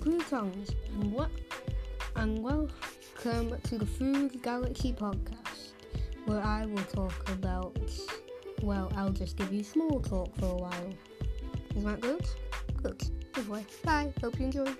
Greetings and what? And welcome to the Food Galaxy podcast, where I will talk about. Well, I'll just give you small talk for a while. Is that good? Good. Good boy. Bye. Hope you enjoy.